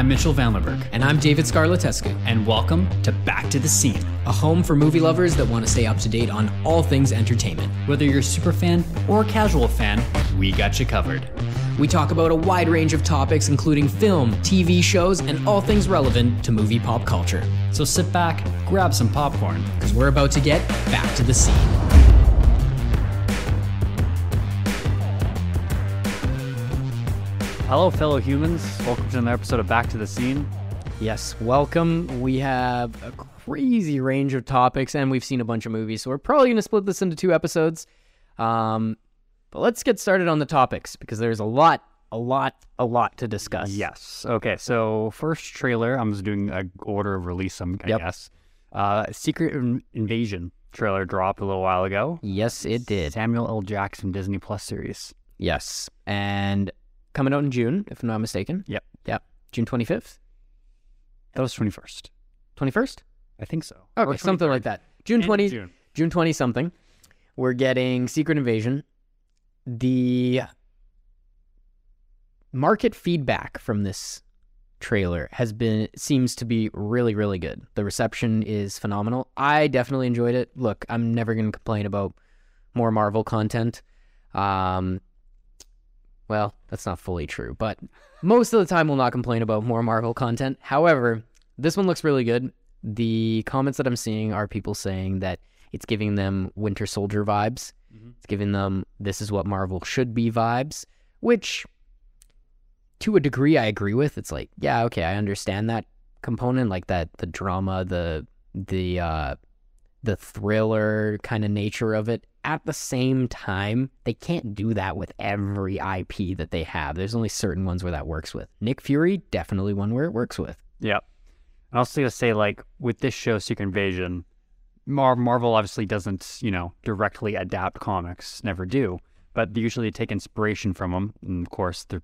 I'm Mitchell Vanlerberg, And I'm David Scarlatescu, and welcome to Back to the Scene. a home for movie lovers that want to stay up to date on all things entertainment. Whether you're a super fan or a casual fan, we got you covered. We talk about a wide range of topics, including film, TV shows, and all things relevant to movie pop culture. So sit back, grab some popcorn. Because we're about to get back to the scene. Hello, fellow humans. Welcome to another episode of Back to the Scene. Yes, welcome. We have a crazy range of topics, and we've seen a bunch of movies, so we're probably going to split this into two episodes. Um, but let's get started on the topics because there's a lot, a lot, a lot to discuss. Yes. Okay. So first trailer. I'm just doing a order of release. I'm, I Yep. guess. Uh, Secret In- Invasion trailer dropped a little while ago. Yes, it did. Samuel L. Jackson Disney Plus series. Yes, and coming out in June, if I'm not mistaken. Yep. Yep. June 25th, That was 21st. 21st. I think so. Okay, Or something like that. June End 20, June. June 20 something. We're getting Secret Invasion. The market feedback from this trailer has been seems to be really really good. The reception is phenomenal. I definitely enjoyed it. Look, I'm never going to complain about more Marvel content. Um well, that's not fully true, but most of the time we'll not complain about more Marvel content. However, this one looks really good. The comments that I'm seeing are people saying that it's giving them Winter Soldier vibes. Mhm. It's giving them this is what Marvel should be vibes, which to a degree I agree with. It's like, yeah, okay, I understand that component, like that the drama, the the uh the thriller kind of nature of it. At the same time, they can't do that with every IP that they have. There's only certain ones where that works with. Nick Fury, definitely one where it works with. Yeah. And I was going to say, like, with this show, Secret Invasion, Mar- Marvel obviously doesn't, you know, directly adapt comics, never do, but they usually take inspiration from them. And of course, they're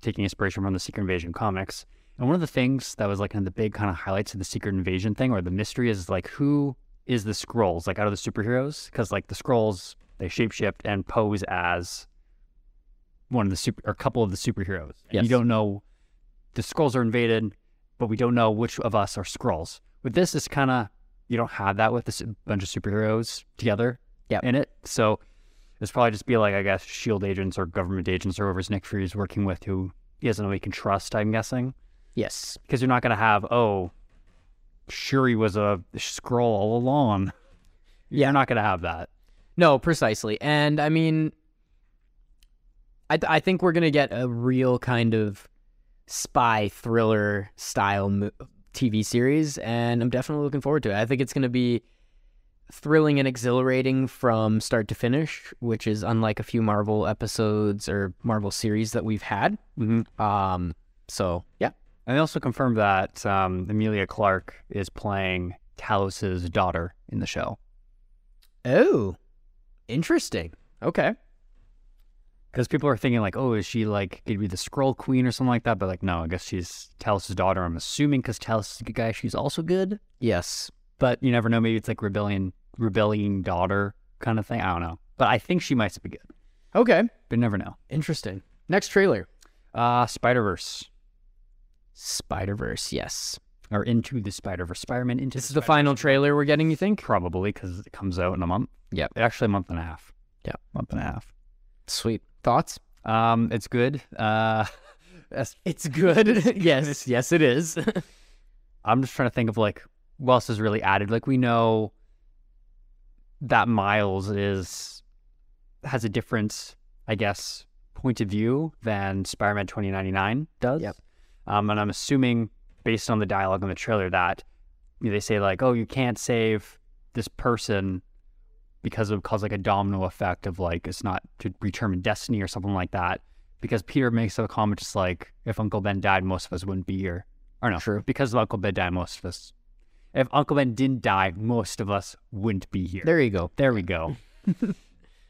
taking inspiration from the Secret Invasion comics. And one of the things that was like one of the big kind of highlights of the Secret Invasion thing or the mystery is like, who is the Skrulls, like out of the superheroes? Because, like, the Skrulls they shapeshift and pose as one of the super, or a couple of the superheroes. Yes. You don't know the Skrulls are invaded, but we don't know which of us are Skrulls. With this, it's kind of you don't have that with this bunch of superheroes together Yep. in it. So it's probably just be like I guess Shield agents or government agents or whoever's Nick Fury's working with who he doesn't know he can trust. I'm guessing Yes. because you're not gonna have oh Shuri was a Skrull all along. Yeah. You're not gonna have that. No, precisely. And I mean, I, th- I think we're going to get a real kind of spy thriller style mo- TV series, and I'm definitely looking forward to it. I think it's going to be thrilling and exhilarating from start to finish, which is unlike a few Marvel episodes or Marvel series that we've had. Mm-hmm. Um, so, yeah. And they also confirmed that um, Emilia Clarke is playing Talos's daughter in the show. Oh, interesting. Okay. Because people are thinking like, oh, is she like gonna be the Skrull queen or something like that? But like, no, I guess she's Talos's daughter. I'm assuming because Talos is a good guy, she's also good. Yes. But you never know. Maybe it's like rebellion, rebellion daughter kind of thing. I don't know. But I think she might be good. Okay. But never know. Interesting. Next trailer. Uh, Spider Verse Spider Verse. Yes. or Into the Spider Verse, Spider Man into. This is the final trailer we're getting. You think? Probably because it comes out in a month. Yep. Actually, a month and a half. Yeah, month and a half. Sweet thoughts. Um, it's good. Uh, It's good. yes. Yes, it is. I'm just trying to think of like what else is really added. Like we know that Miles is has a different, I guess, point of view than Spider-Man 2099 does. Yep. Um, and I'm assuming based on the dialogue in the trailer that you know, they say like, oh, you can't save this person because of cause like a domino effect of like it's not to determine destiny or something like that. Because Peter makes a comment just like, if Uncle Ben died, most of us wouldn't be here. Or no, True. because of Uncle Ben died, most of us. If Uncle Ben didn't die, most of us wouldn't be here. there you go. There we go.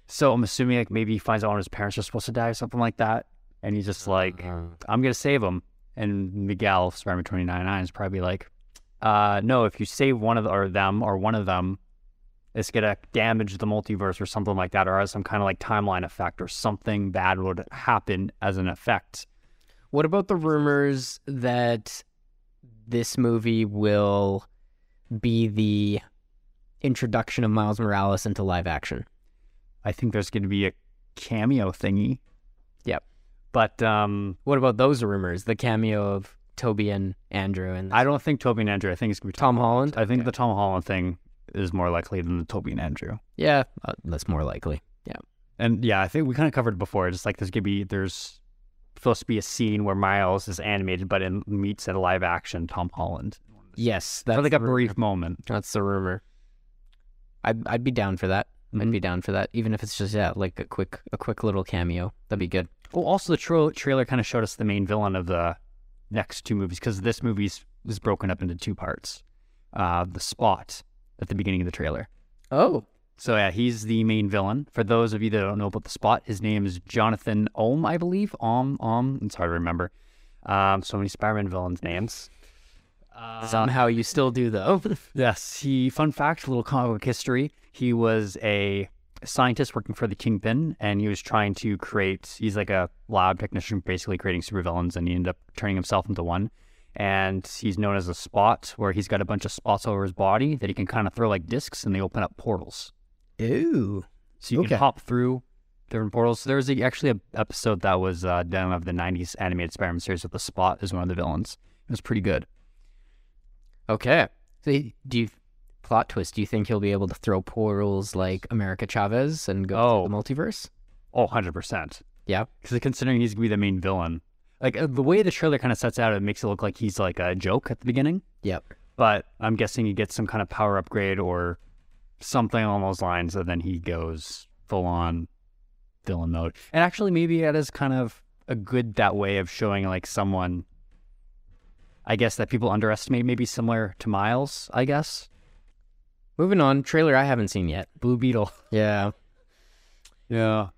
so I'm assuming like maybe he finds out his parents are supposed to die or something like that, and he's just like, I'm gonna save him. And Miguel, Spider-Man 2099, is probably like, uh, no, if you save one of the, or them or one of them, it's gonna damage the multiverse or something like that, or has some kind of like timeline effect or something bad would happen as an effect. What about the rumors that this movie will be the introduction of Miles Morales into live action? I think there's going to be a cameo thingy. Yep. But um, What about those rumors? The cameo of Tobey and Andrew and I don't think Tobey and Andrew. I think it's going to be Tom Holland. I think the Tom Holland thing is more likely than the Tobey and Andrew. Yeah, uh, that's more likely. Yeah, and yeah, I think we kind of covered it before. Just like there's gonna be there's supposed to be a scene where Miles is animated, but in meets at a live action Tom Holland. Yes, That's that's like a rumor. brief moment. That's the rumor. I'd I'd be down for that. I'd Mhm. be down for that, even if it's just yeah, like a quick a quick little cameo. That'd be good. Well, also the tra- trailer kind of showed us the main villain of the next two movies because this movie's is broken up into two parts. Uh, the Spot at the beginning of the trailer. Oh, So yeah, he's the main villain. For those of you that don't know about the Spot, his name is Jonathan Ohm, I believe. Om, Om. It's hard to remember. Um, so many Spider-Man villains' names. Uh, somehow you still do though. Yes, he. Fun fact, a little comic book history. He was a scientist working for the Kingpin, and he was trying to create. He's like a lab technician, basically creating supervillains, and he ended up turning himself into one. And he's known as a Spot, where he's got a bunch of spots over his body that he can kind of throw like discs, and they open up portals. Ooh, So you Okay. can hop through different portals. There's a, actually an episode that was uh, done of the '90s animated Spider-Man series with the Spot as one of the villains. It was pretty good. okay. So do you plot twist? Do you think he'll be able to throw portals like America Chavez and go Oh. to the multiverse? Oh, 100%. Yeah. Because considering he's going to be the main villain. Like, uh, the way the trailer kind of sets out, it makes it look like he's like a joke at the beginning. Yep. But I'm guessing he gets some kind of power upgrade or something along those lines, and then he goes full on villain mode. And actually, maybe that is kind of a good that way of showing like someone. I guess that people underestimate, maybe similar to Miles. I guess Moving on. Trailer I haven't seen yet. Blue Beetle. Yeah. Yeah.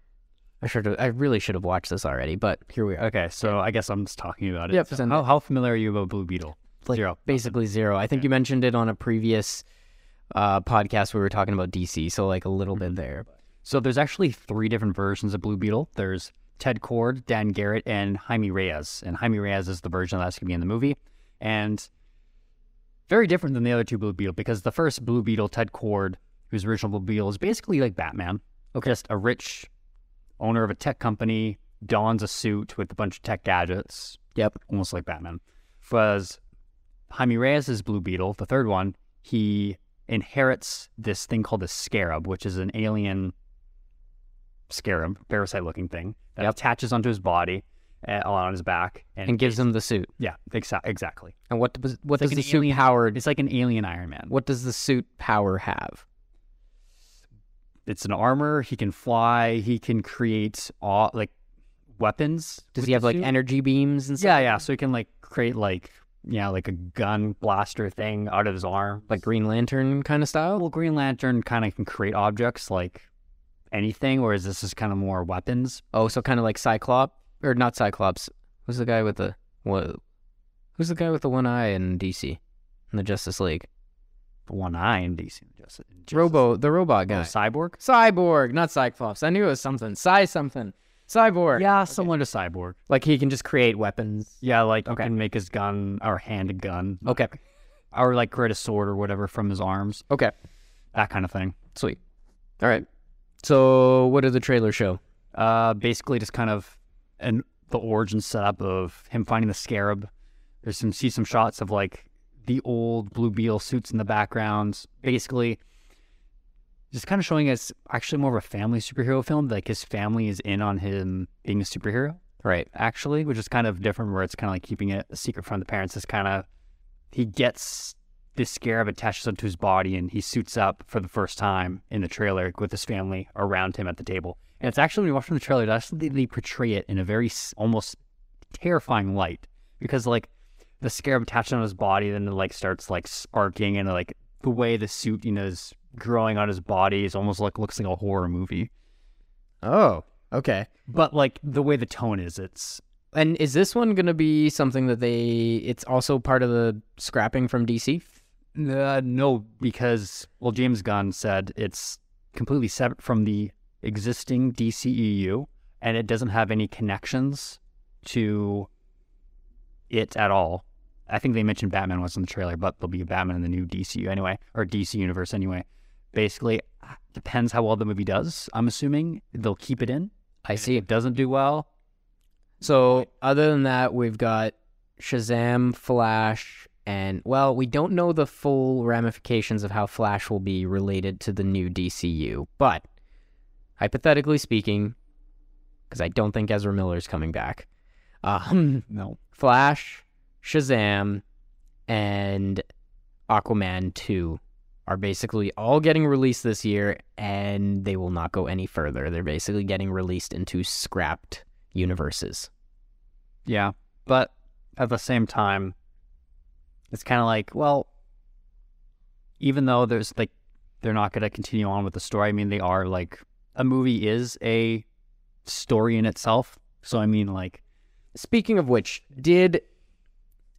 I should. I really should have watched this already, but here we are. Okay, so I guess I'm just talking about it. Yep, So how, how familiar are you about Blue Beetle? Like, Zero. Basically zero. I think you mentioned it on a previous uh, podcast where we were talking about DC, so like a little bit there. So there's actually three different versions of Blue Beetle. There's Ted Kord, Dan Garrett, and Jaime Reyes. And Jaime Reyes is the version that's going to be in the movie. And very different than the other two Blue Beetle because the first Blue Beetle, Ted Kord, whose original Blue Beetle is basically like Batman. Okay. Just a rich owner of a tech company, dons a suit with a bunch of tech gadgets, Yep. almost like Batman. Was Jaime Reyes' Blue Beetle, the third one, he inherits this thing called a scarab, which is an alien scarab, parasite looking thing that Yep. attaches onto his body Eh, on his back And gives him the suit. yeah, exa- exactly. And what does what It's does like the suit power? It's like an alien Iron Man. What does the suit power have? It's an armor. He can fly. He can create all like weapons. Does he have like suit. energy beams and stuff? Yeah, yeah. So he can like create like yeah, like a gun blaster thing out of his arm. Like Green Lantern kind of style? well, Green Lantern kind of can create objects like anything, or is this just kind of more weapons? Oh, so kind of like Cyclops or not Cyclops? Who's the guy with the what? Who's the guy with the one eye in DC in the Justice League? The one eye in DC. Just, just Robo, the robot oh, guy. cyborg. Cyborg, not Cyclops. I knew it was something. Cy something. Cyborg. Yeah, similar to cyborg. Like he can just create weapons. Yeah, like Okay. he can make his gun or hand a gun, Okay. or like create a sword or whatever from his arms. Okay. That kind of thing. Sweet. All right. So what did the trailer show? Uh, basically just kind of an the origin setup of him finding the scarab. There's some see some shots of like the old Blue Beetle suits in the background. Basically, just kind of showing us actually more of a family superhero film. Like his family is in on him being a superhero, Right. actually, which is kind of different. Where it's kind of like keeping it a secret from the parents. Is kind of he gets this scarab attaches onto his body and he suits up for the first time in the trailer with his family around him at the table. And it's actually when you watch from the trailer, that's they, they portray it in a very almost terrifying light because like the scarab attached on his body, then it like starts like sparking and like the way the suit you know is growing on his body is almost like looks like a horror movie. Oh. Okay. But like the way the tone is, it's And is this one gonna be something that they? It's also part of the scrapping from DC. Uh, no, because well, James Gunn said it's completely separate from the existing DCEU, and it doesn't have any connections to it at all. I think they mentioned Batman was in the trailer, but there'll be a Batman in the new DCU anyway, or DC universe anyway. Basically, depends how well the movie does. I'm assuming they'll keep it in. I If see. it doesn't do well, So other than that, we've got Shazam, Flash, and well, we don't know the full ramifications of how Flash will be related to the new DCU. But hypothetically speaking, because I don't think Ezra Miller's coming back, um, no. Flash, Shazam, and Aquaman 2 are basically all getting released this year and they will not go any further. They're basically getting released into scrapped universes. Yeah, but at the same time, it's kind of like, well, even though there's like, they're not going to continue on with the story. I mean, they are like, a movie is a story in itself. So, I mean, like, Speaking of which, did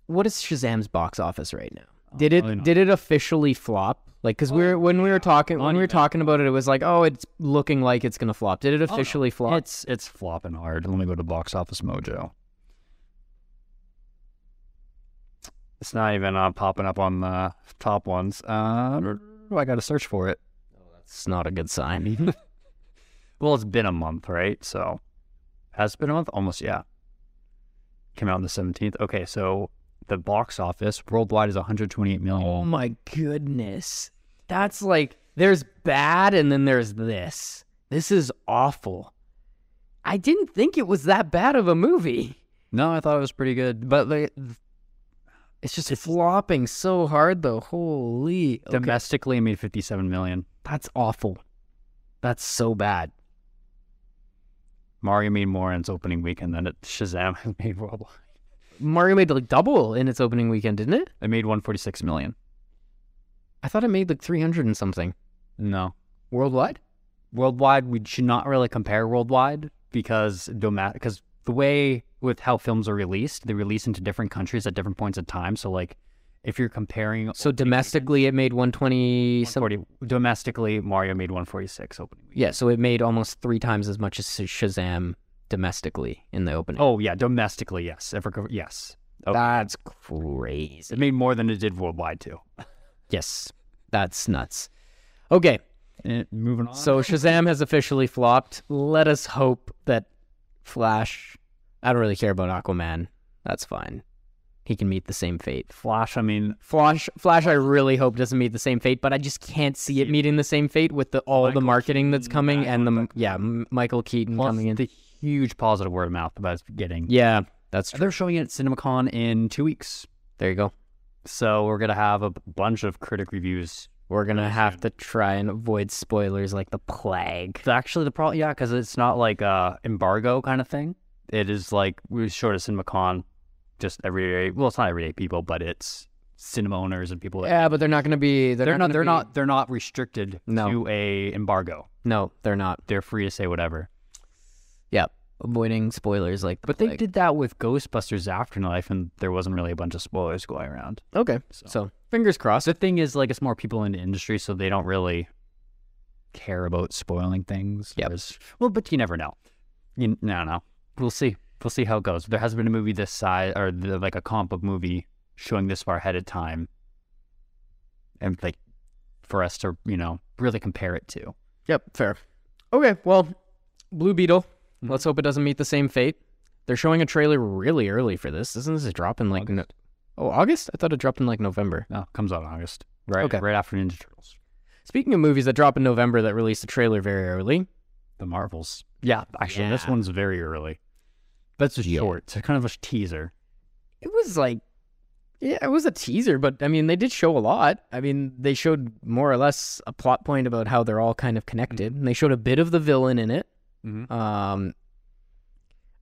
what is Shazam's box office right now? Did it did it officially flop? Like, because we were when we were talking when we were talking about it, it was like, oh, it's looking like it's gonna flop. Did it no. officially flop? it's it's flopping hard. Let me go to Box Office Mojo. It's not even uh, popping up on the top ones. Uh, I got to search for it. It's not a good sign. Well, it's been a month, right? So, has it been a month? Almost, yeah. Came out on the 17th. Okay, so the box office worldwide is 128 million. Oh my goodness. That's like there's bad and then there's this. This is awful. I didn't think it was that bad of a movie. No, I thought it was pretty good, but like, It's just flopping so hard though. Holy. Okay. domestically, it made 57 million. That's awful. That's so bad. Mario made more in its opening weekend than it Shazam has made worldwide. Mario made like double in its opening weekend, didn't it? It made 146 million. I thought it made like 300 and something. No, Worldwide? worldwide, we should not really compare worldwide because because the way with how films are released, they release into different countries at different points of time. So like, if you're comparing So domestically it made 120 140 domestically, Mario made 146 opening week. Yeah, so it made almost 3 times as much as Shazam domestically in the opening. Oh yeah, domestically, yes. We're- yes, oh. okay. That's crazy. it made more than it did worldwide too. Yes, that's nuts. Okay, And moving on. so Shazam has officially flopped. Let us hope that Flash. I don't really care about Aquaman. That's fine. He can meet the same fate. Flash, I mean, Flash, Flash, I really hope doesn't meet the same fate, but I just can't see it meeting the same fate with the all the Michael marketing that's coming that and the one, yeah Michael Keaton plus coming in. the huge positive word of mouth about it getting. yeah, that's true. They're showing it at CinemaCon in two weeks. There you go. So we're gonna have a bunch of critic reviews. We're gonna have to try and avoid spoilers like the plague. Actually, the problem, yeah, because it's not like a embargo kind of thing. It is like we showed at CinemaCon, just everyday. Well, it's not everyday people, but it's cinema owners and people. That, Yeah, but they're not gonna be. They're, they're not. gonna They're be- not. They're not restricted No. to a embargo. No, they're not. They're free to say whatever. Yeah, avoiding spoilers like But they plague. did that with Ghostbusters Afterlife, and there wasn't really a bunch of spoilers going around. Okay, So, so fingers crossed. the thing is, like, it's more people in the industry, so they don't really care about spoiling things. Yeah. Well, but you never know. You no, no. We'll see. We'll see how it goes. There hasn't been a movie this size, or the, like a comic book movie showing this far ahead of time, and like for us to, you know, really compare it to. Yep, fair. Okay, well, Blue Beetle. Mhm. Let's hope it doesn't meet the same fate. They're showing a trailer really early for this. Isn't this a drop in like no- oh August? I thought it dropped in like November. No, comes out in August. Right. Okay. Right after Ninja Turtles. Speaking of movies that drop in November that release a trailer very early, The Marvels. Yeah, actually, this one's very early. That's just Yeah. short. It's kind of a teaser. it was like yeah, it was a teaser, but I mean they did show a lot. I mean they showed more or less a plot point about how they're all kind of connected, and they showed a bit of the villain in it. Mm-hmm. Um,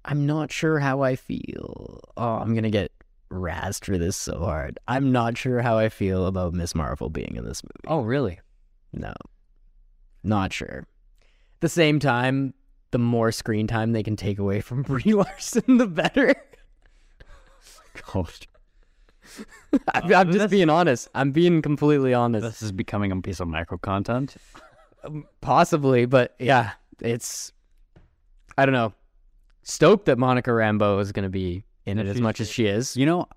I'm not sure how I feel. Oh, I'm gonna get razzed for this so hard. I'm not sure how I feel about Miss Marvel being in this movie. Oh, really? No, not sure. At the same time, the more screen time they can take away from Brie Larson, the better. Gosh. I'm, I'm uh, just being honest. I'm being completely honest. This is becoming a piece of micro content. Um, possibly, but yeah, it's. I don't know. Stoked that Monica Rambeau is going to be in it as much as she is. You know,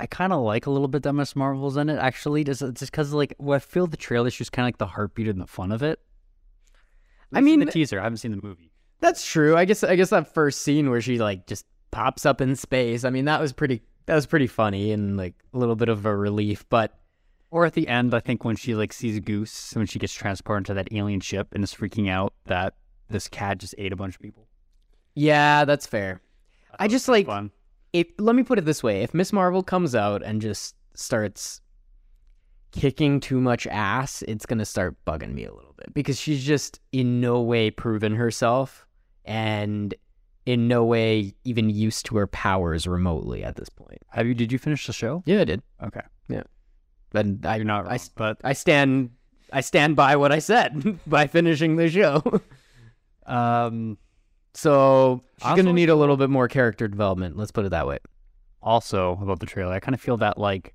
I kind of like a little bit that Miss Marvel's in it. Actually, just just because like well, I feel the trailer, she's kind of like the heartbeat and the fun of it. I mean- the teaser. I haven't seen the movie. That's true. I guess I guess that first scene where she like just pops up in space. I mean, that was pretty that was pretty funny and like a little bit of a relief, but Or at the end, I think when she like sees Goose, when she gets transported into that alien ship and is freaking out that this cat just ate a bunch of people. yeah, that's fair. I just like fun. if let me put it this way, if Miss Marvel comes out and just starts kicking too much ass, it's going to start bugging me a little bit because she's just in no way proven herself and in no way even used to her powers remotely at this point. Have you? Did you finish the show? Yeah, I did. Okay, Yeah. And I you're not I, but I stand I stand by what I said by finishing the show. um, so she's gonna need a little bit more character development. Let's put it that way. also about the trailer, I kind of feel that like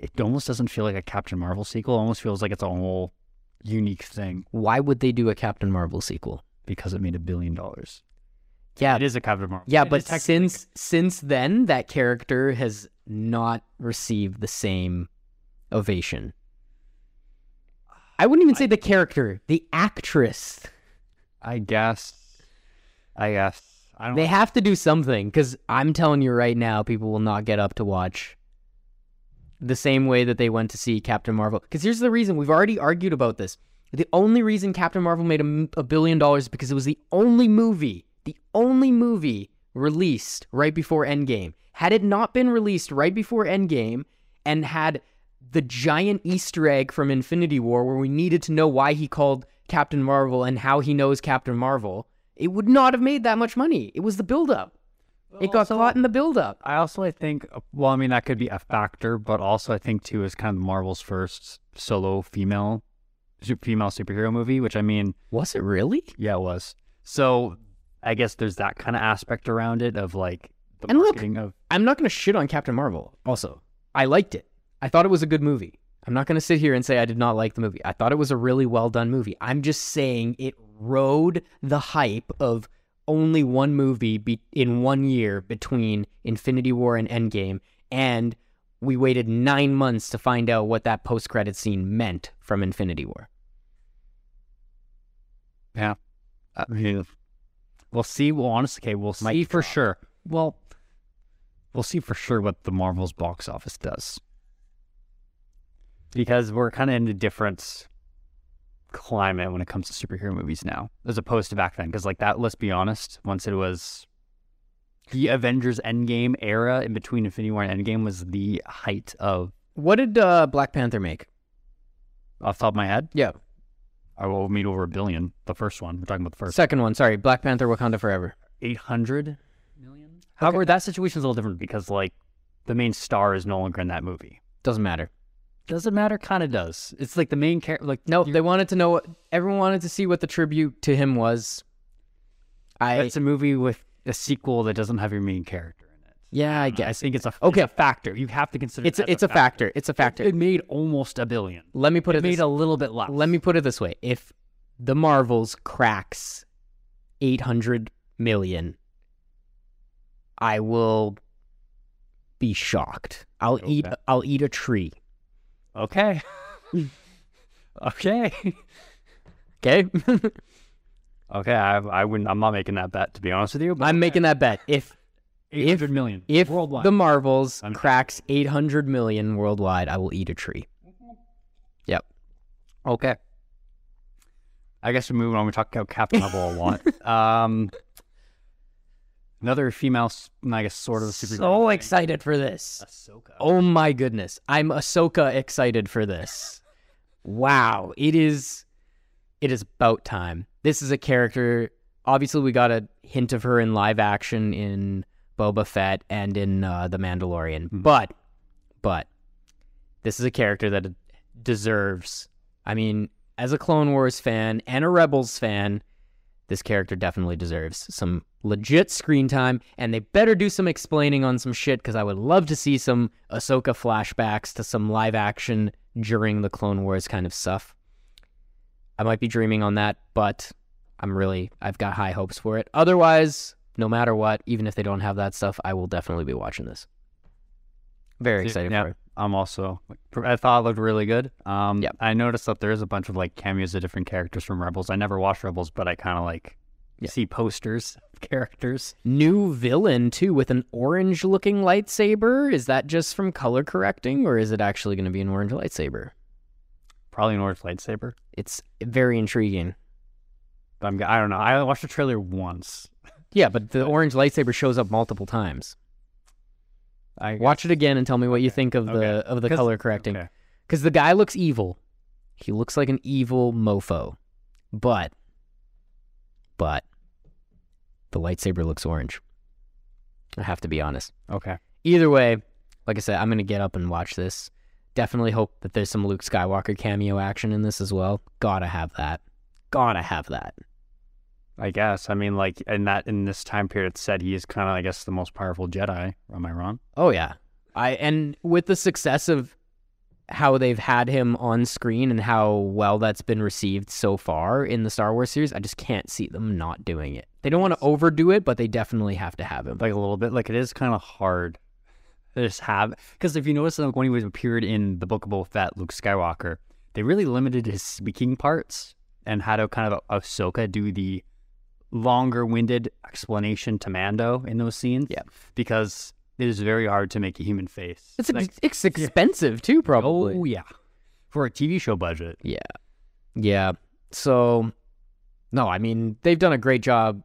it almost doesn't feel like a Captain Marvel sequel. It almost feels like it's a whole unique thing Why would they do a Captain Marvel sequel? because it made a billion dollars. Yeah, It is a Captain Marvel. yeah, It but since since then, that character has not received the same ovation. I wouldn't even say the character, the actress. I guess, I guess I don't. They have to do something because I'm telling you right now, people will not get up to watch the same way that they went to see Captain Marvel. Because here's the reason we've already argued about this. The only reason Captain Marvel made a billion dollars is because it was the only movie, the only movie released right before Endgame. Had it not been released right before Endgame and had the giant Easter egg from Infinity War where we needed to know why he called Captain Marvel and how he knows Captain Marvel, it would not have made that much money. It was the buildup. It got Also- caught in the buildup. I also I think uh, well I mean that could be a factor, but also I think too is kind of Marvel's first solo female female superhero movie, which I mean Was it really? yeah it was. So I guess there's that kind of aspect around it of like the And look- marketing of I'm not going to shit on Captain Marvel. Also, I liked it. I thought it was a good movie. I'm not going to sit here and say I did not like the movie. I thought it was a really well done movie. I'm just saying it rode the hype of only one movie be- in one year between Infinity War and Endgame, and we waited nine months to find out what that post credit scene meant from Infinity War. Yeah. Uh, I mean, we'll see. Well, honestly, okay, we'll see for drop. sure. Well, we'll see for sure what the Marvel's box office does because we're kind of in a different climate when it comes to superhero movies now, as opposed to back then. Because like that, let's be honest, once it was the Avengers Endgame era, in between Infinity War and Endgame, was the height of. What did uh, Black Panther make? Off the top of my head, Yeah, I will meet over a billion. The first one, we're talking about the first second one. Sorry, Black Panther: Wakanda Forever. eight hundred million. However, that situation is a little different because like the main star is no longer in that movie. Doesn't matter. Does it matter? Kind of does. It's like the main character. Like No, they wanted to know. What, everyone wanted to see what the tribute to him was. I it's a movie with a sequel that doesn't have your main character in it. yeah, I I guess think it's a Okay. it's a factor. You have to consider. it's it a, it's a factor. It's a factor. It made almost a billion. let me put It it. made This, a little bit less. let me put it this way: if the Marvels cracks eight hundred million, I will be shocked. I'll eat. I'll eat a tree. Okay. okay. Okay, Okay. I I wouldn't. I'm not making that bet to be honest with you. But I'm making that bet. If eight hundred million if worldwide. the Marvels I'm- cracks eight hundred million worldwide, I will eat a tree. Yep. Okay. I guess we're moving on. We talked about Captain Marvel a lot. Um, another female, s- I guess, sort of superhero. So thing. excited for this. Ahsoka. Oh my goodness. I'm Ahsoka excited for this. Wow. It is it is about time. This is a character obviously we got a hint of her in live action in Boba Fett and in uh, The Mandalorian. Mhm. But but this is a character that deserves I mean, as a Clone Wars fan and a Rebels fan, this character definitely deserves some legit screen time, and they better do some explaining on some shit because I would love to see some Ahsoka flashbacks to some live action during the Clone Wars kind of stuff. I might be dreaming on that, but I'm really, I've got high hopes for it. Otherwise, no matter what, even if they don't have that stuff, I will definitely be watching this. Very excited yeah, for it. I'm also. I thought it looked really good. Um, Yep. I noticed that there is a bunch of like cameos of different characters from Rebels. I never watched Rebels, but I kind of like Yeah. see posters of characters. New villain too with an orange looking lightsaber. Is that just from color correcting or is it actually going to be an orange lightsaber? Probably an orange lightsaber. It's very intriguing. But I'm. I don't know. I watched the trailer once. Yeah, but the orange lightsaber shows up multiple times. I Watch it again and tell me what you think of the Okay. of the color correcting. Okay. Because the guy looks evil. He looks like an evil mofo. But, but, the lightsaber looks orange. I have to be honest. Okay. Either way, like I said, I'm going to get up and watch this. Definitely hope that there's some Luke Skywalker cameo action in this as well. Gotta have that. Gotta have that. I guess. I mean, like in that in this time period, said he is kind of, I guess, the most powerful Jedi. Am I wrong? Oh yeah. I and with the success of how they've had him on screen and how well that's been received so far in the Star Wars series, I just can't see them not doing it. They don't want to overdo it, but they definitely have to have him. Like a little bit. Like it is kind of hard to just have because if you notice, like, when he was appeared in the Book of Boba Fett, Luke Skywalker, they really limited his speaking parts and had a kind of Ahsoka do the longer-winded explanation to Mando in those scenes. Yeah. because it is very hard to make a human face. It's ex- it's expensive too, probably. oh yeah, for a TV show budget. Yeah. Yeah. So, no, I mean, they've done a great job.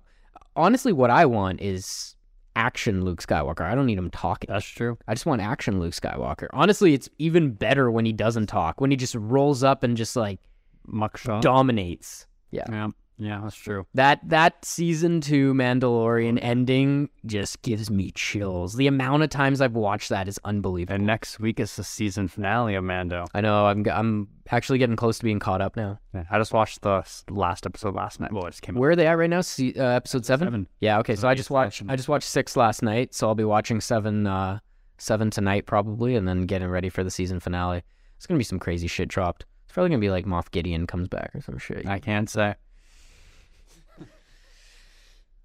Honestly, what I want is action Luke Skywalker. I don't need him talking. That's true. I just want action Luke Skywalker. Honestly, it's even better when he doesn't talk, when he just rolls up and just like Muckshot. dominates. Yeah. Yeah, yeah, that's true. That that season 2 Mandalorian ending just gives me chills. The amount of times I've watched that is unbelievable. And next week is the season finale of Mando. I know I'm I'm actually getting close to being caught up now. Yeah, I just watched the last episode last night. Well, it just came out. Where are they at right now? Se- uh, episode 7? Seven. Yeah, okay. So So I just watched. I just watched 6 last night, so I'll be watching 7 uh 7 tonight probably and then getting ready for the season finale. It's going to be some crazy shit dropped. It's probably going to be like Moff Gideon comes back or some shit. I can't say.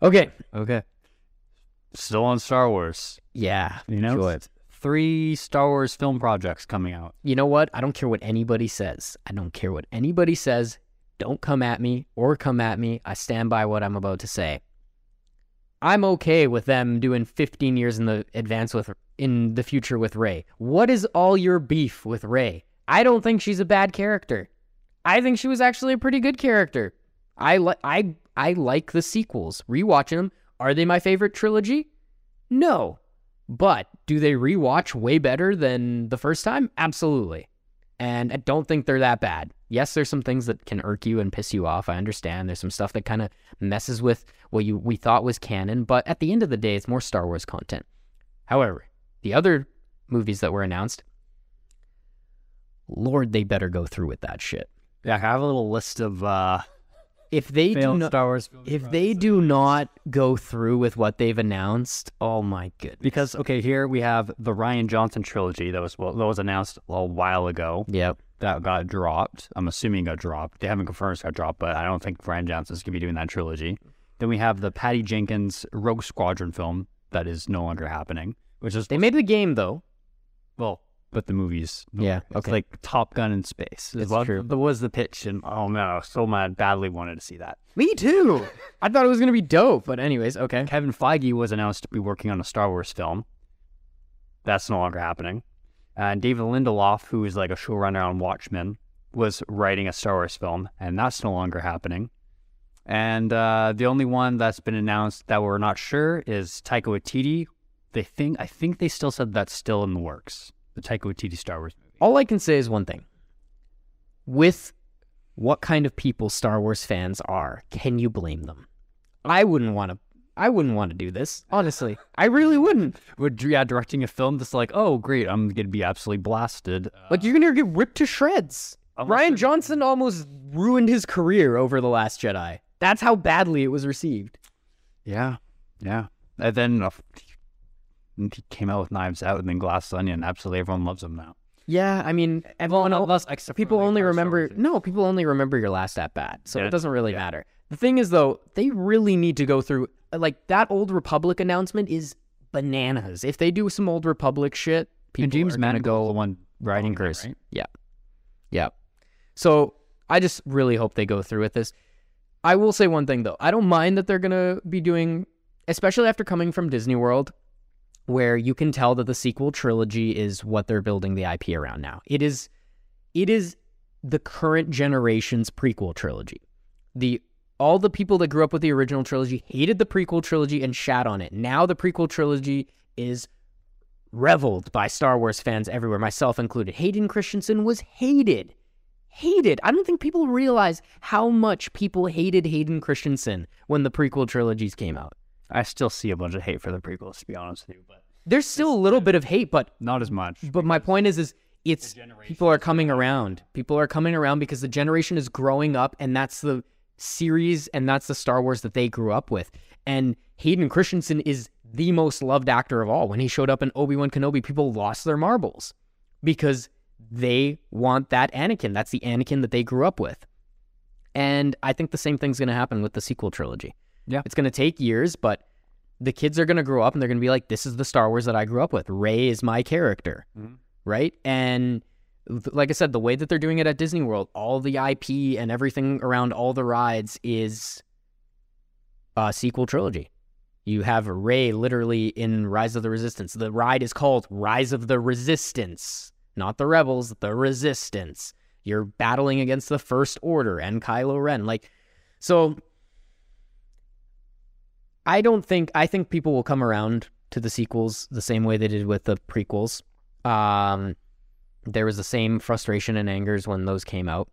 Okay. Okay. Still on Star Wars. Yeah. You know, Sure. three Star Wars film projects coming out. you know what? I don't care what anybody says. I don't care what anybody says. Don't come at me or come at me. I stand by what I'm about to say. I'm okay with them doing 15 years in the advance with in the future with Rey. What is all your beef with Rey? I don't think she's a bad character. I think she was actually a pretty good character. I like I I like the sequels. Rewatching them, are they my favorite trilogy? No. But do they rewatch way better than the first time? Absolutely. And I don't think they're that bad. Yes, there's some things that can irk you and piss you off. I understand. There's some stuff that kind of messes with what you we thought was canon, but at the end of the day, it's more Star Wars content. However, the other movies that were announced, Lord, they better go through with that shit. Yeah, I have a little list of uh, If they do not, Star Wars if they do not go through with what they've announced, oh my goodness. because okay, here we have the Rian Johnson trilogy that was well, that was announced a while ago. Yep. That got dropped. I'm assuming got dropped. They haven't confirmed it's got dropped, but I don't think Rian Johnson's gonna be doing that trilogy. Then we have the Patty Jenkins Rogue Squadron film that is no longer happening, which is They made the game though. well, but the movies. Yeah, It's okay. like Top Gun in space. It's what, true. That was the pitch, and oh man, I was so mad. Badly wanted to see that. Me too. I thought it was gonna be dope, but anyways, okay. Kevin Feige was announced to be working on a Star Wars film. That's no longer happening. And David Lindelof, who is like a showrunner on Watchmen, was writing a Star Wars film, and that's no longer happening. And uh, the only one that's been announced that we're not sure is Taika Waititi. They think I think they still said that's still in the works. The Taika Waititi Star Wars movie. All I can say is one thing. With what kind of people Star Wars fans are, can you blame them? I wouldn't want to. I wouldn't want to do this. Honestly, I really wouldn't. Would yeah, directing a film that's like, oh great, I'm gonna be absolutely blasted. Uh, Like you're gonna get ripped to shreds. Rian Johnson almost ruined his career over the Last Jedi. That's how badly it was received. Yeah, yeah. And then uh, he came out with Knives Out and then Glass Onion. Absolutely, everyone loves him now. Yeah, I mean, everyone else, people only remember no, people only remember your last at bat, so Yeah, it doesn't really yeah. matter. The thing is, though, they really need to go through like that Old Republic announcement is bananas. If they do some Old Republic shit, people and James are Mangold, the one writing it, bonkers. right? Yeah. So I just really hope they go through with this. I will say one thing though. I don't mind that they're gonna be doing, especially after coming from Disney World, where you can tell that the sequel trilogy is what they're building the IP around now. It is, it is the current generation's prequel trilogy. The all the people that grew up with the original trilogy hated the prequel trilogy and shat on it. Now the prequel trilogy is reveled by Star Wars fans everywhere, myself included. Hayden Christensen was hated. Hated. I don't think people realize how much people hated Hayden Christensen when the prequel trilogies came out. I still see a bunch of hate for the prequels, to be honest with you, but There's still a little bit of hate, but not as much. but my point is is it's people are coming around. People are coming around because the generation is growing up and that's the series and that's the Star Wars that they grew up with. And Hayden Christensen is the most loved actor of all. When he showed up in Obi-Wan Kenobi, people lost their marbles because they want that Anakin. That's the Anakin that they grew up with. And I think the same thing's going to happen with the sequel trilogy. Yeah. It's going to take years, but the kids are going to grow up and they're going to be like, this is the Star Wars that I grew up with. Rey is my character. Mhm. Right. And like I said, the way that they're doing it at Disney World, all the IP and everything around all the rides is a sequel trilogy. You have Rey literally in Rise of the Resistance. The ride is called Rise of the Resistance, not the Rebels, the Resistance. You're battling against the First Order and Kylo Ren. Like, so I don't think I think people will come around to the sequels the same way they did with the prequels. Um, there was the same frustration and angers when those came out.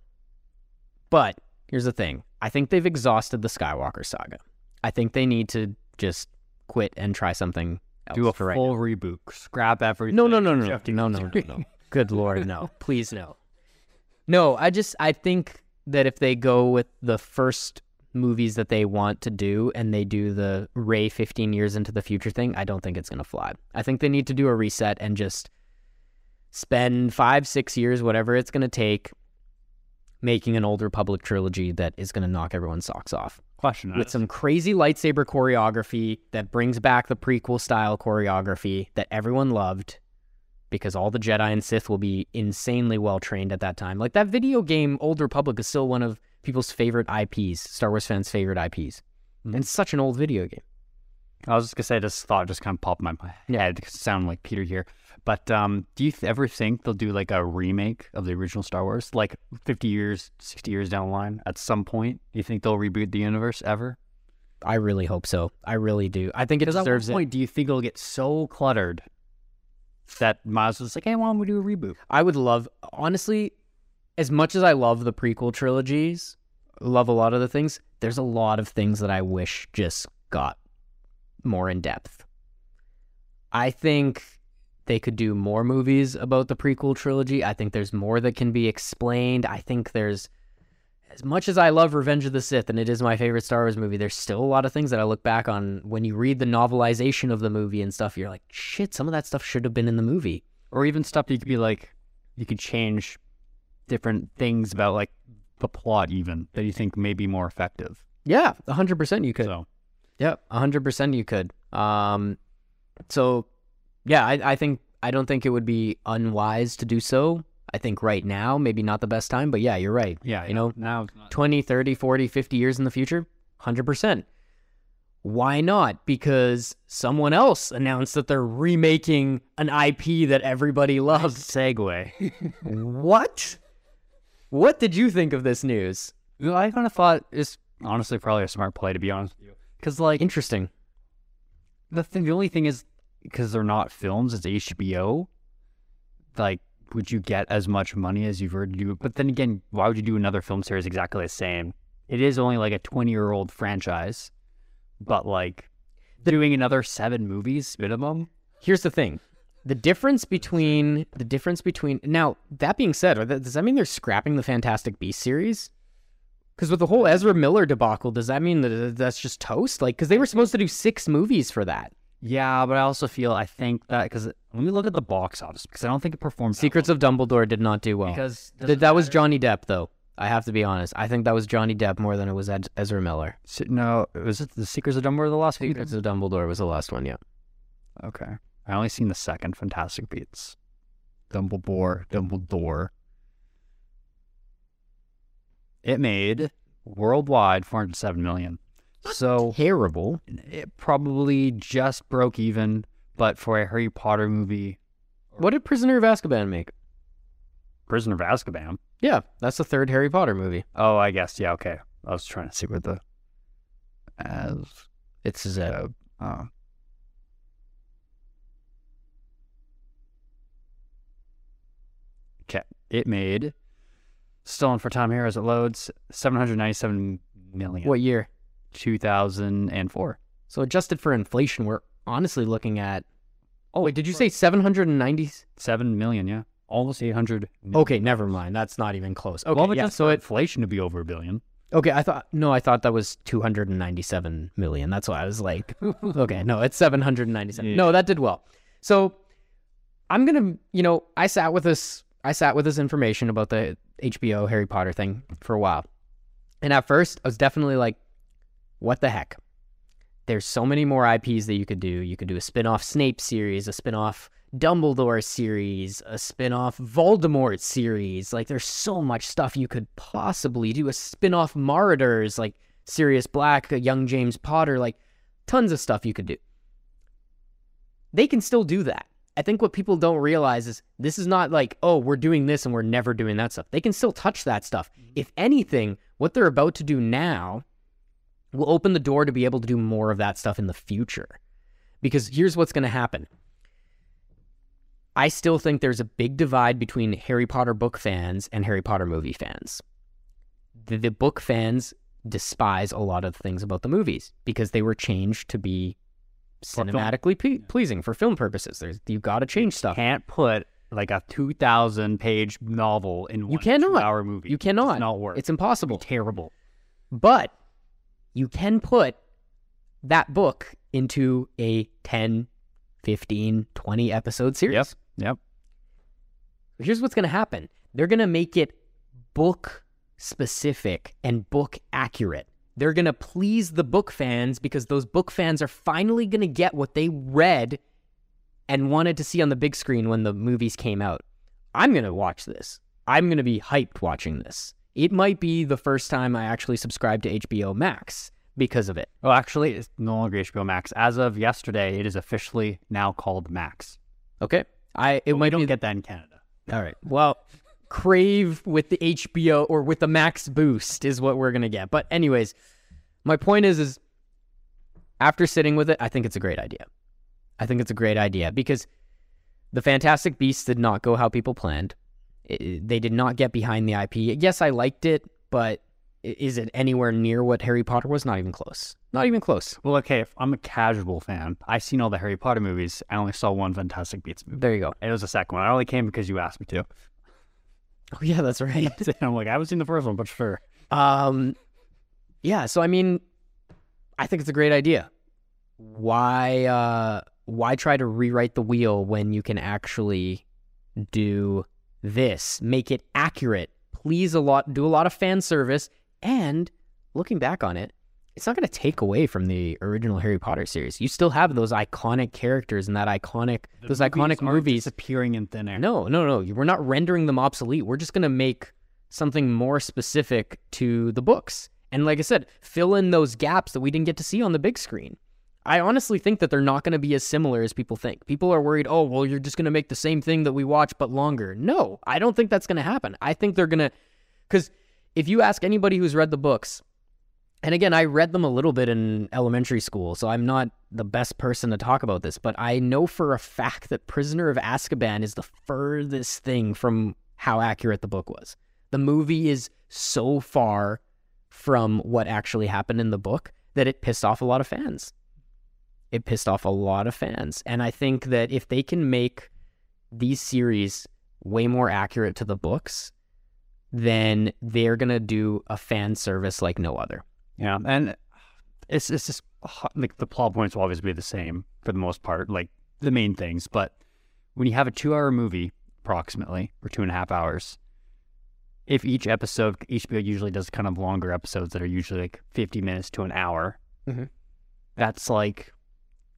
But here's the thing: I think they've exhausted the Skywalker saga. I think they need to just quit and try something else. Do a right full reboot, scrap everything. no, no, no, no, Jeff no, no, no, no. Good lord, no. Please no. No, I just I think that if they go with the first movies that they want to do and they do the Rey 15 years into the future thing, I don't think it's going to fly. I think they need to do a reset and just spend 5 6 years whatever it's going to take making an old republic trilogy that is going to knock everyone's socks off Question with some crazy lightsaber choreography that brings back the prequel style choreography that everyone loved because all the Jedi and Sith will be insanely well trained at that time. Like that video game Old Republic is still one of people's favorite IPs, Star Wars fans' favorite IPs. Mhm. And it's such an old video game. I was just gonna say, this thought just kind of popped in my Yeah. head. 'cause it sound like Peter here, but um, do you th- ever think they'll do like a remake of the original Star Wars, like fifty years, sixty years down the line? At some point, do you think they'll reboot the universe ever? I really hope so. I really do. I think it Because at deserves it. do you think it'll get so cluttered that as well like, hey, why don't we do a reboot? I would love, honestly, as much as I love the prequel trilogies, love a lot of the things, there's a lot of things that I wish just got more in depth. I think they could do more movies about the prequel trilogy. I think there's more that can be explained. I think there's, as much as I love Revenge of the Sith and it is my favorite Star Wars movie, there's still a lot of things that I look back on when you read the novelization of the movie and stuff. You're like, shit, some of that stuff should have been in the movie. Or even stuff you could be like, you could change different things about like the plot, even that you think may be more effective. Yeah, 100% you could. So Yeah, hundred percent you could. Um, so yeah, I, I think I don't think it would be unwise to do so. I think right now maybe not the best time, but yeah, you're right. yeah, You know, now it's not 20, 30, 40, 50 years in the future, 100%. Why not? Because someone else announced that they're remaking an IP that everybody loves. segue. what? What did you think of this news? Well, I kind of thought it's honestly probably a smart play to be honest with you, because like Interesting. the thing, the only thing is because they're not films, it's HBO. Like, would you get as much money as you've heard do? But then again, why would you do another film series exactly the same? It is only like a twenty-year-old franchise, but like doing another seven movies minimum. Here's the thing. The difference between the difference between now that being said, that, does that mean they're scrapping the Fantastic Beast series? Because with the whole Ezra Miller debacle, does that mean that uh, that's just toast? Like, because they were supposed to do six movies for that. Yeah, but I also feel I think that because let me look at the box office because I don't think it performed Secrets of Dumbledore did not do well. because Th- that was Johnny Depp, though. I have to be honest. I think that was Johnny Depp more than it was Ed- Ezra Miller. S- No, was it the Secrets of Dumbledore? The last few? Secrets of Dumbledore was the last one. Yeah. Okay, I only seen the second Fantastic Beasts. Dumbledore, Dumbledore. It made worldwide 407 million. So Terrible. it probably just broke even, but for a Harry Potter movie, What did Prisoner of Azkaban make? Prisoner of Azkaban. Yeah, that's the third Harry Potter movie. Oh, I guess yeah. Okay, I was trying to see what the as It's a. uh, okay. It made still on for time here as it loads 797 million. what year? 2004. So adjusted for inflation, we're honestly looking at. Oh wait, did you say seven hundred and ninety? 7 million, yeah. Almost 800. million. Okay, never mind. That's not even close. Okay, well, yeah. So it. inflation to be over a billion. Okay, I thought no, I thought that was two hundred and ninety-seven million. That's why I was like, okay, no, it's seven hundred and ninety-seven. No, that did well. So I'm gonna, you know, I sat with this, I sat with this information about the HBO Harry Potter thing for a while, and at first I was definitely like, what the heck? There's so many more IPs that you could do. You could do a spin-off Snape series, a spin-off Dumbledore series, a spin-off Voldemort series. Like there's so much stuff you could possibly do. A spin-off Marauders, like Sirius Black, a young James Potter, like tons of stuff you could do. They can still do that. I think what people don't realize is this is not like, oh, we're doing this and we're never doing that stuff. They can still touch that stuff. Mm-hmm. If anything, what they're about to do now will open the door to be able to do more of that stuff in the future. Because here's what's going to happen. I still think there's a big divide between Harry Potter book fans and Harry Potter movie fans. The, the book fans despise a lot of things about the movies because they were changed to be. Cinematically pe- pleasing for film purposes. There's you've got to change stuff. Can't put like a 2,000 page novel in one cannot. hour movie. You cannot. does not work. It's impossible. terrible. But you can put that book into a 10, 15, 20 episode series. Yep. Yep. Here's what's going to happen they're going to make it book specific and book accurate. They're going to please the book fans because those book fans are finally going to get what they read and wanted to see on the big screen when the movies came out. I'm going to watch this. I'm going to be hyped watching this. It might be the first time I actually subscribe to HBO Max because of it. Well, actually, it's no longer HBO Max. As of yesterday, it is officially now called Max. Okay? I it But we might don't be get that in Canada. All right. Well, Crave with the HBO or with the Max Boost is what we're gonna get. But anyways, my point is, is after sitting with it, I think it's a great idea. I think it's a great idea because the Fantastic Beasts did not go how people planned. I- they did not get behind the IP. Yes, I liked it, but is it anywhere near what Harry Potter was? Not even close. Not even close. Well, okay, if I'm a casual fan, I've seen all the Harry Potter movies. I only saw one Fantastic Beasts movie. There you go. It was the second one. I only came because you asked me to. Oh yeah, that's right. I'm like, I haven't seen the first one, but sure. Um, yeah. So I mean, I think it's a great idea. Why, uh, why try to rewrite the wheel when you can actually do this? Make it accurate. Please a lot. Do a lot of fan service. And looking back on it, it's not going to take away from the original Harry Potter series. You still have those iconic characters and that iconic, The those iconic aren't movies. disappearing in thin air. No, no, no. We're not rendering them obsolete. We're just going to make something more specific to the books. And like I said, fill in those gaps that we didn't get to see on the big screen. I honestly think that they're not going to be as similar as people think. People are worried, oh, well, you're just going to make the same thing that we watch, but longer. No, I don't think that's going to happen. I think they're going to, because if you ask anybody who's read the books, and again, I read them a little bit in elementary school, so I'm not the best person to talk about this, but I know for a fact that Prisoner of Azkaban is the furthest thing from how accurate the book was. The movie is so far from what actually happened in the book that it pissed off a lot of fans. It pissed off a lot of fans. And I think that if they can make these series way more accurate to the books, then they're going to do a fan service like no other. Yeah, and it's it's just like the plot points will always be the same for the most part, like the main things. But when you have a two-hour movie, approximately, or two and a half hours, if each episode, HBO usually does kind of longer episodes that are usually like 50 minutes to an hour. Mhm. That's like,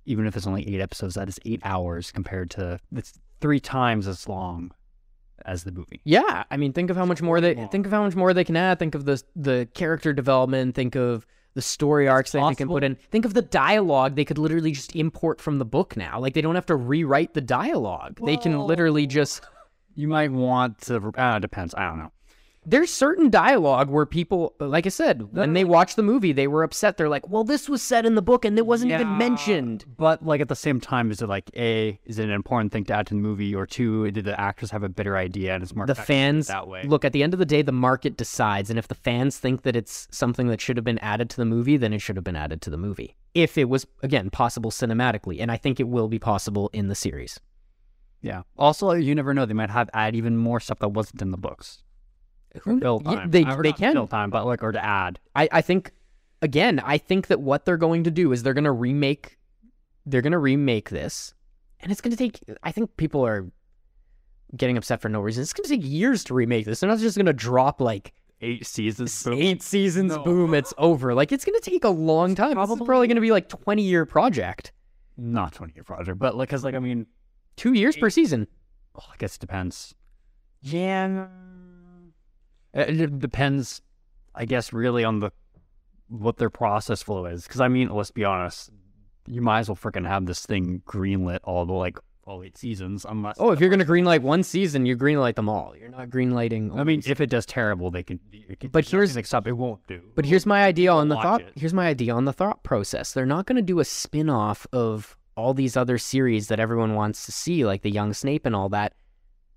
even if it's only eight episodes, that is eight hours compared to it's three times as long as the movie. Yeah, I mean, think of how much more they think of how much more they can add. Think of the the character development. Think of the story arcs that they can put in. Think of the dialogue they could literally just import from the book now. Like they don't have to rewrite the dialogue. They can literally just. You might want to, uh, depends. I don't know. There's certain dialogue where people, like I said, when they watched the movie, they were upset. They're like, "Well, this was said in the book and it wasn't even mentioned." But like at the same time, is it like a is it an important thing to add to the movie, or two, did the actors have a better idea and it's more the fans that way? look at the end of the day the market decides and if the fans think that it's something that should have been added to the movie then it should have been added to the movie if it was again possible cinematically and i think it will be possible in the series Yeah. Also, you never know; they might have add even more stuff that wasn't in the books. Yeah, time. they- they can. fill time, but like or to add. I, I think again i think that what they're going to do is they're going to remake they're going to remake this and it's going to take i think people are getting upset for no reason it's going to take years to remake this they're not just going to drop like Eight seasons. eight seasons No. boom it's over like it's going to take a long time this is Probably. probably going to be like 20 year project Not twenty year project, but like, cause like I mean, two years per season oh, I guess it depends. Yeah. It, depends, I guess, really on the what their process flow is. Because I mean, let's be honest, you might as well freaking have this thing greenlit all the like all eight seasons. Unless Oh, if you're gonna greenlight one season, you greenlight them all. You're not greenlighting. I mean, if it does terrible, they can. Can But here's- nothing stop it won't do. but here's my idea on the thought. it. Here's my idea on the thought process. They're not gonna do a spin-off of all these other series that everyone wants to see, like the Young Snape and all that,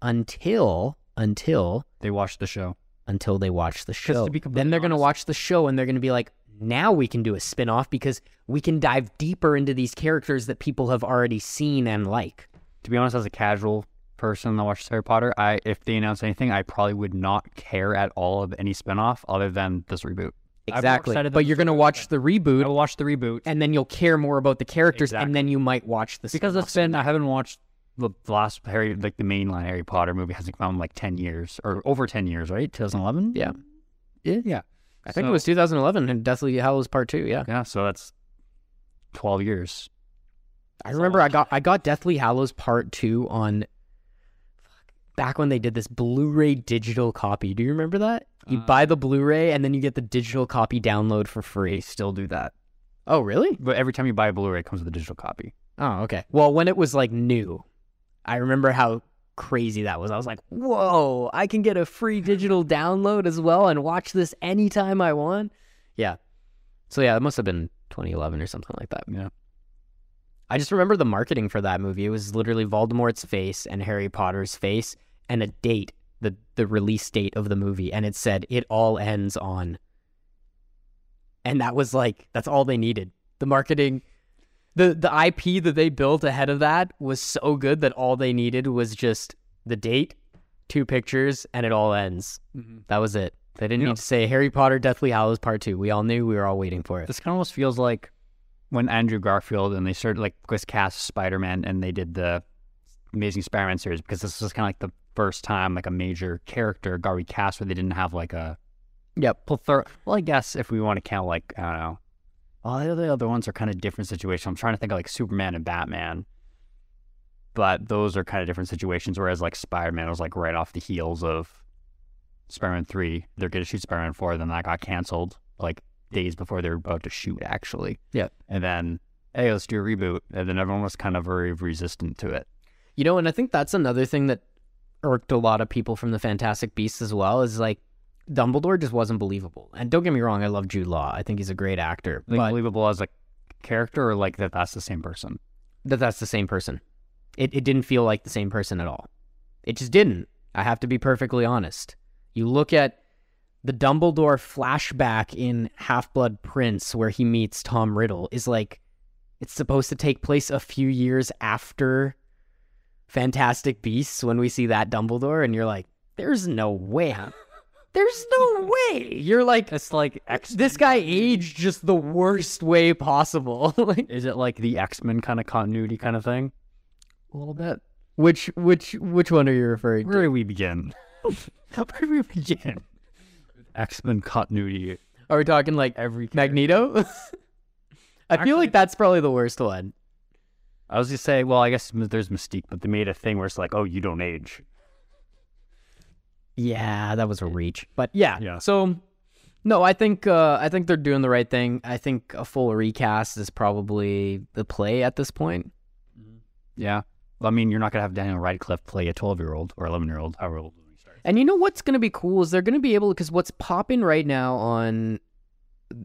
until until they watch the show. Until they watch the show. to be Then they're gonna watch the show and they're gonna be like, now we can do a spin-off because we can dive deeper into these characters that people have already seen and like. To be honest, as a casual person that watches Harry Potter, I if they announce anything, I probably would not care at all of any spinoff other than this reboot. Exactly. But you're gonna watch the reboot. I'll watch the reboot and then you'll care more about the characters, Exactly. and then you might watch the because spin-off. it's been I haven't watched the last Harry like the mainline Harry Potter movie hasn't come out in like ten years or over ten years, right? 2011. Yeah. Yeah. Yeah. I think it was 2011 and Deathly Hallows Part Two. Yeah, Yeah. So that's twelve years. I remember I got I got Deathly Hallows Part Two on back when they did this Blu-ray digital copy. Do you remember that? You Uh, buy the Blu-ray and then you get the digital copy download for free. still do that, Oh, really? but every time you buy a Blu-ray, it comes with a digital copy. Oh, okay. Well, when it was like new, I remember how crazy that was. I was like, "Whoa, I can get a free digital download as well and watch this anytime I want." Yeah. So yeah, it must have been 2011 or something like that. Yeah. I just remember the marketing for that movie. It was literally Voldemort's face and Harry Potter's face and a date, the the release date of the movie, and it said it all ends on. And that was like that's all they needed. The marketing the the IP that they built ahead of that was so good that all they needed was just the date, two pictures, and it all ends. Mm-hmm. That was it. They didn't You know- need to say Harry Potter Deathly Hallows Part Two. We all knew we were all waiting for it. This kind of almost feels like when Andrew Garfield and they started like was cast Spider Man and they did the Amazing Spider Man series because this was kind of like the first time like a major character got recast where they didn't have like a yeah plethora. Well, I guess if we want to count like I don't know, all the other ones are kind of different situations. I'm trying to think of like Superman and Batman, but those are kind of different situations. Whereas like Spider Man was like right off the heels of Spider Man Three. They're going to shoot Spider Man Four, then that got canceled like days before they were about to shoot actually. Yeah. and then hey, let's do a reboot, and then everyone was kind of very resistant to it. You know, and I think that's another thing that irked a lot of people from the Fantastic Beasts as well. Is like Dumbledore just wasn't believable. And don't get me wrong, I love Jude Law. I think he's a great actor. Like but believable as a character, or like that that's the same person. that that's the same person. It it didn't feel like the same person at all. It just didn't. I have to be perfectly honest. You look at the Dumbledore flashback in Half Blood Prince where he meets Tom Riddle is like it's supposed to take place a few years after Fantastic Beasts when we see that Dumbledore and you're like there's no way. There's no way. You're like It's like X. this guy aged just the worst way possible. like Is it like the X Men kind of continuity kind of thing? A little bit. Which which which one are you referring to? Where do we begin? Where do we begin? X Men continuity. Are we talking like Every Magneto? I feel like that's probably the worst one. I was gonna say, well, I guess there's Mystique, but they made a thing where it's like, oh, you don't age. Yeah, that was a reach. But yeah. Yeah. So no, I think uh, I think they're doing the right thing. I think a full recast is probably the play at this point. Yeah. Well, I mean, you're not gonna have Daniel Radcliffe play a 12 year old or 11 year old, however old he starts. And you know what's going to be cool is they're going to be able because what's popping right now on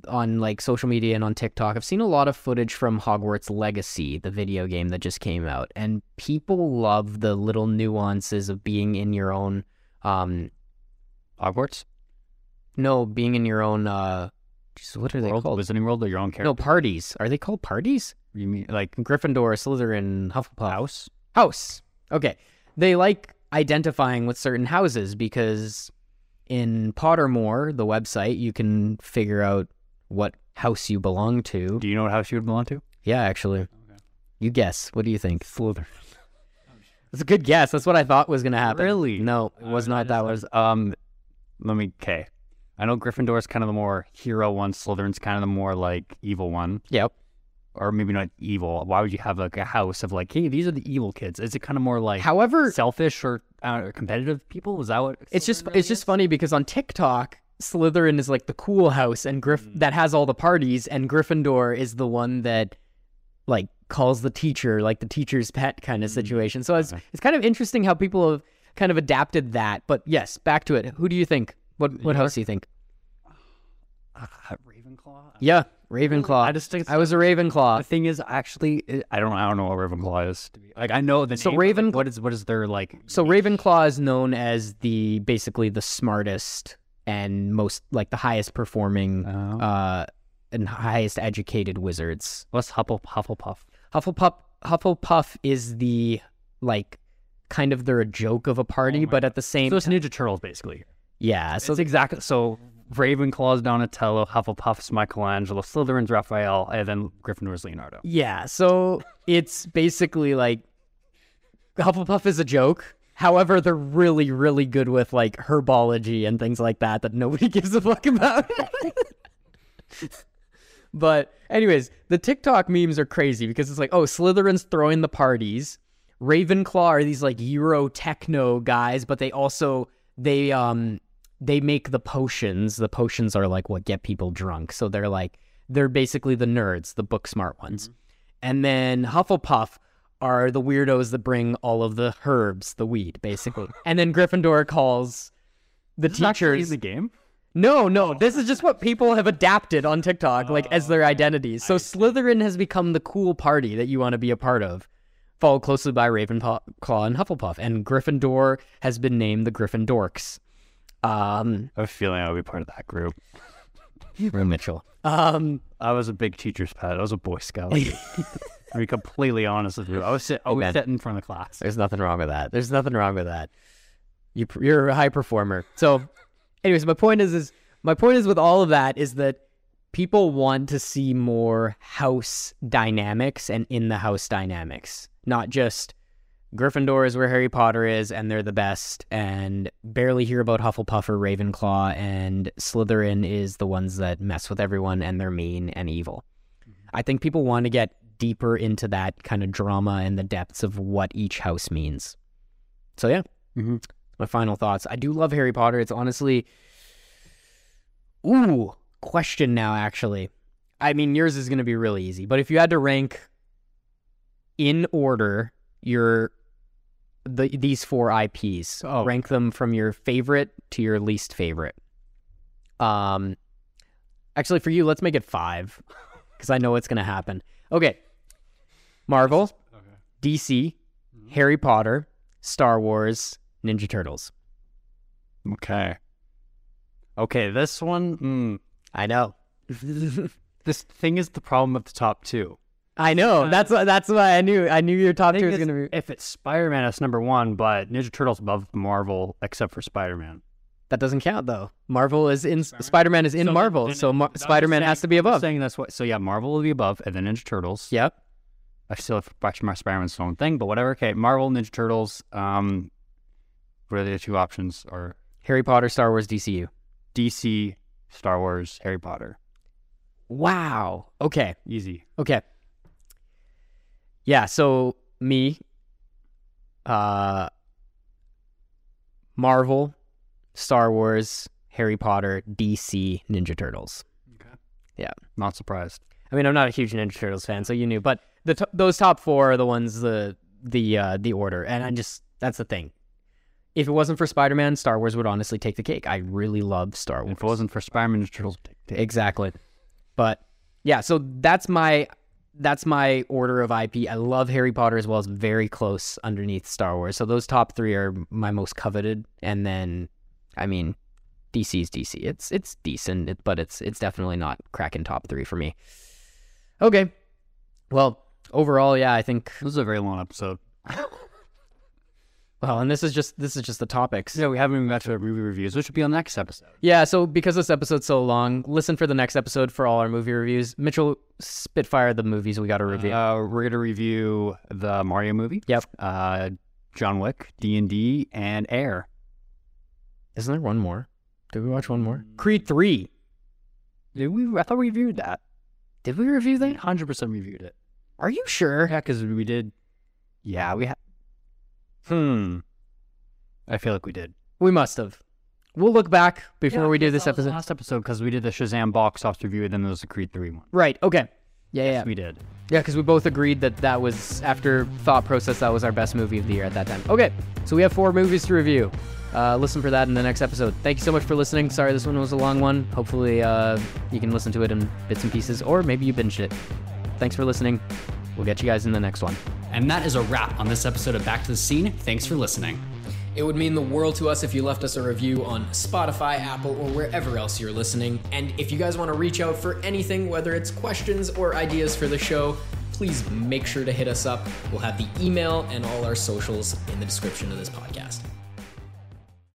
on like social media and on TikTok. I've seen a lot of footage from Hogwarts Legacy, the video game that just came out, and people love the little nuances of being in your own um Hogwarts no, being in your own uh jeez, what are they world, called? Wizarding World, or your own character. No, parties. Are they called parties? you mean like Gryffindor, Slytherin, Hufflepuff. house? House. Okay. They like identifying with certain houses because in Pottermore, the website, you can figure out what house you belong to. Do you know what house you would belong to? Yeah, actually. You guess. What do you think? Slytherin. It's a good guess. That's what I thought was going to happen. Really? No, it was not that was. Um, let me. Okay. I know Gryffindor is kind of the more hero one. Slytherin's kind of the more like evil one, Yep. or maybe not evil. Why would you have like a house of like, hey, these are the evil kids? Is it kind of more like However, selfish or uh, competitive people? Was that what? it's just really it's just funny because on TikTok, Slytherin is like the cool house and Griff Mm. that has all the parties, and Gryffindor is the one that like calls the teacher like the teacher's pet kind of Mm. situation. So it's it's kind of interesting how people have kind of adapted that. But yes, back to it. Who do you think? What what house do you think? Uh, Ravenclaw. Yeah, Ravenclaw. I just think I was a Ravenclaw. The thing is, actually, I don't, I don't know what Ravenclaw is. Like, I know the So name, but, like, Raven- what is, what is their like? So Ravenclaw is known as the basically the smartest and most like the highest performing Uh, uh and highest educated wizards. what's Huffle, Hufflepuff? Hufflepuff Hufflepuff is the like kind of they're a joke of a party, Oh my but at the same time. So it's Ninja Turtles, basically. yeah. So So it's exactly so. Ravenclaw's Donatello, Hufflepuff's Michelangelo, Slytherin's Raphael, and then Gryffindor's Leonardo. yeah, so it's basically like Hufflepuff is a joke. However, they're really, really good with like herbology and things like that that nobody gives a fuck about. but anyways, the TikTok memes are crazy because it's like, oh, Slytherin's throwing the parties. Ravenclaw are these like Euro techno guys, but they also they um they make the potions. The potions are like what get people drunk. So they're like they're basically the nerds, the book smart ones. And then Hufflepuff are the weirdos that bring all of the herbs, the weed, basically. and then Gryffindor calls the Is teachers. in the game. No, no, this is just what people have adapted on TikTok, like as their identities. So Slytherin has become the cool party that you want to be a part of, followed closely by Ravenclaw and Hufflepuff. And Gryffindor has been named the Gryffindorks. Um, I have a feeling I'll be part of that group. Mitchell. Um, I was a big teacher's pet. I was a Boy Scout. to be completely honest with you, I was sit, Hey, sitting in front of the class. There's nothing wrong with that. There's nothing wrong with that. You you're a high performer. So, anyways, my point is is my point is with all of that is that people want to see more house dynamics and in the house dynamics, not just Gryffindor is where Harry Potter is and they're the best, and barely hear about Hufflepuff or Ravenclaw, and Slytherin is the ones that mess with everyone and they're mean and evil. I think people want to get deeper into that kind of drama and the depths of what each house means. So yeah, Mhm. My final thoughts. I do love Harry Potter. It's honestly, ooh, question now. Actually, I mean yours is going to be really easy. But if you had to rank in order your the these four IPs, Oh. rank them from your favorite to your least favorite. Um, actually, for you, let's make it five because I know what's going to happen. Okay, Marvel, DC, Harry Potter, Star Wars, Ninja Turtles. Okay. Okay, this one. Mm, I know. this thing is the problem with the top two. I know. That's why. That's why I knew. I knew your top two was is, gonna be. If it's Spider Man, it's number one, but Ninja Turtles above Marvel, except for Spider Man. That doesn't count though. Marvel is in. Spider Man is in So Marvel, then- so Mar- Spider Man has to be above. Saying that's what. So yeah, Marvel will be above, and then Ninja Turtles. Yep. I still have to watch my Spider Man's own thing, but whatever. Okay, Marvel, Ninja Turtles. Um, what are the two options? Or Harry Potter, Star Wars, DCU. DC, Star Wars, Harry Potter. Wow. Okay. Easy. Okay. Yeah, so me, uh, Marvel, Star Wars, Harry Potter, DC, Ninja Turtles. Okay. Yeah. Not surprised. I mean, I'm not a huge Ninja Turtles fan, so you knew, but the t- those top four are the ones the the uh, the order, and I just that's the thing. If it wasn't for Spider Man, Star Wars would honestly take the cake. I really love Star Wars. If it wasn't for Spider-Man Ninja Turtles, Exactly. But yeah, so that's my that's my order of IP. I love Harry Potter as well as very close underneath Star Wars. So those top three are my most coveted, and then I mean, DC is DC. It's it's decent, it- but it's it's definitely not cracking top three for me. Okay, well overall, yeah, I think. this is a very long episode. Well, and this is just this is just the topics. Yeah, we haven't even got to our movie reviews, which will be on the next episode. Yeah, so because this episode's so long, listen for the next episode for all our movie reviews. Mitchell, spitfire the movies we got to review. Uh, we're gonna review the Mario movie. Yep. Uh, John Wick, D and D, and Air. Isn't there one more? Did we watch one more? Creed 3. Did we? I thought we reviewed that. Did we review that? Hundred percent reviewed it. Are you sure? Yeah, because we did. Yeah, we had. Hmm. I feel like we did. We must have. We'll look back before Yeah, we do because this that was the episode. Last episode because we did the Shazam box office review, and then there was the Creed three one. Right, okay. Yeah, yeah. we did. Yeah, because we both agreed that that was, after thought process, that was our best movie of the year at that time. Okay, so we have four movies to review. Uh, listen for that in the next episode. Thank you so much for listening. Sorry this one was a long one. Hopefully, uh, you can listen to it in bits and pieces, or maybe you binged it. Thanks for listening. We'll get you guys in the next one. And that is a wrap on this episode of Back to the Scene. Thanks for listening. It would mean the world to us if you left us a review on Spotify, Apple, or wherever else you're listening. And if you guys want to reach out for anything, whether it's questions or ideas for the show, please make sure to hit us up. We'll have the email and all our socials in the description of this podcast.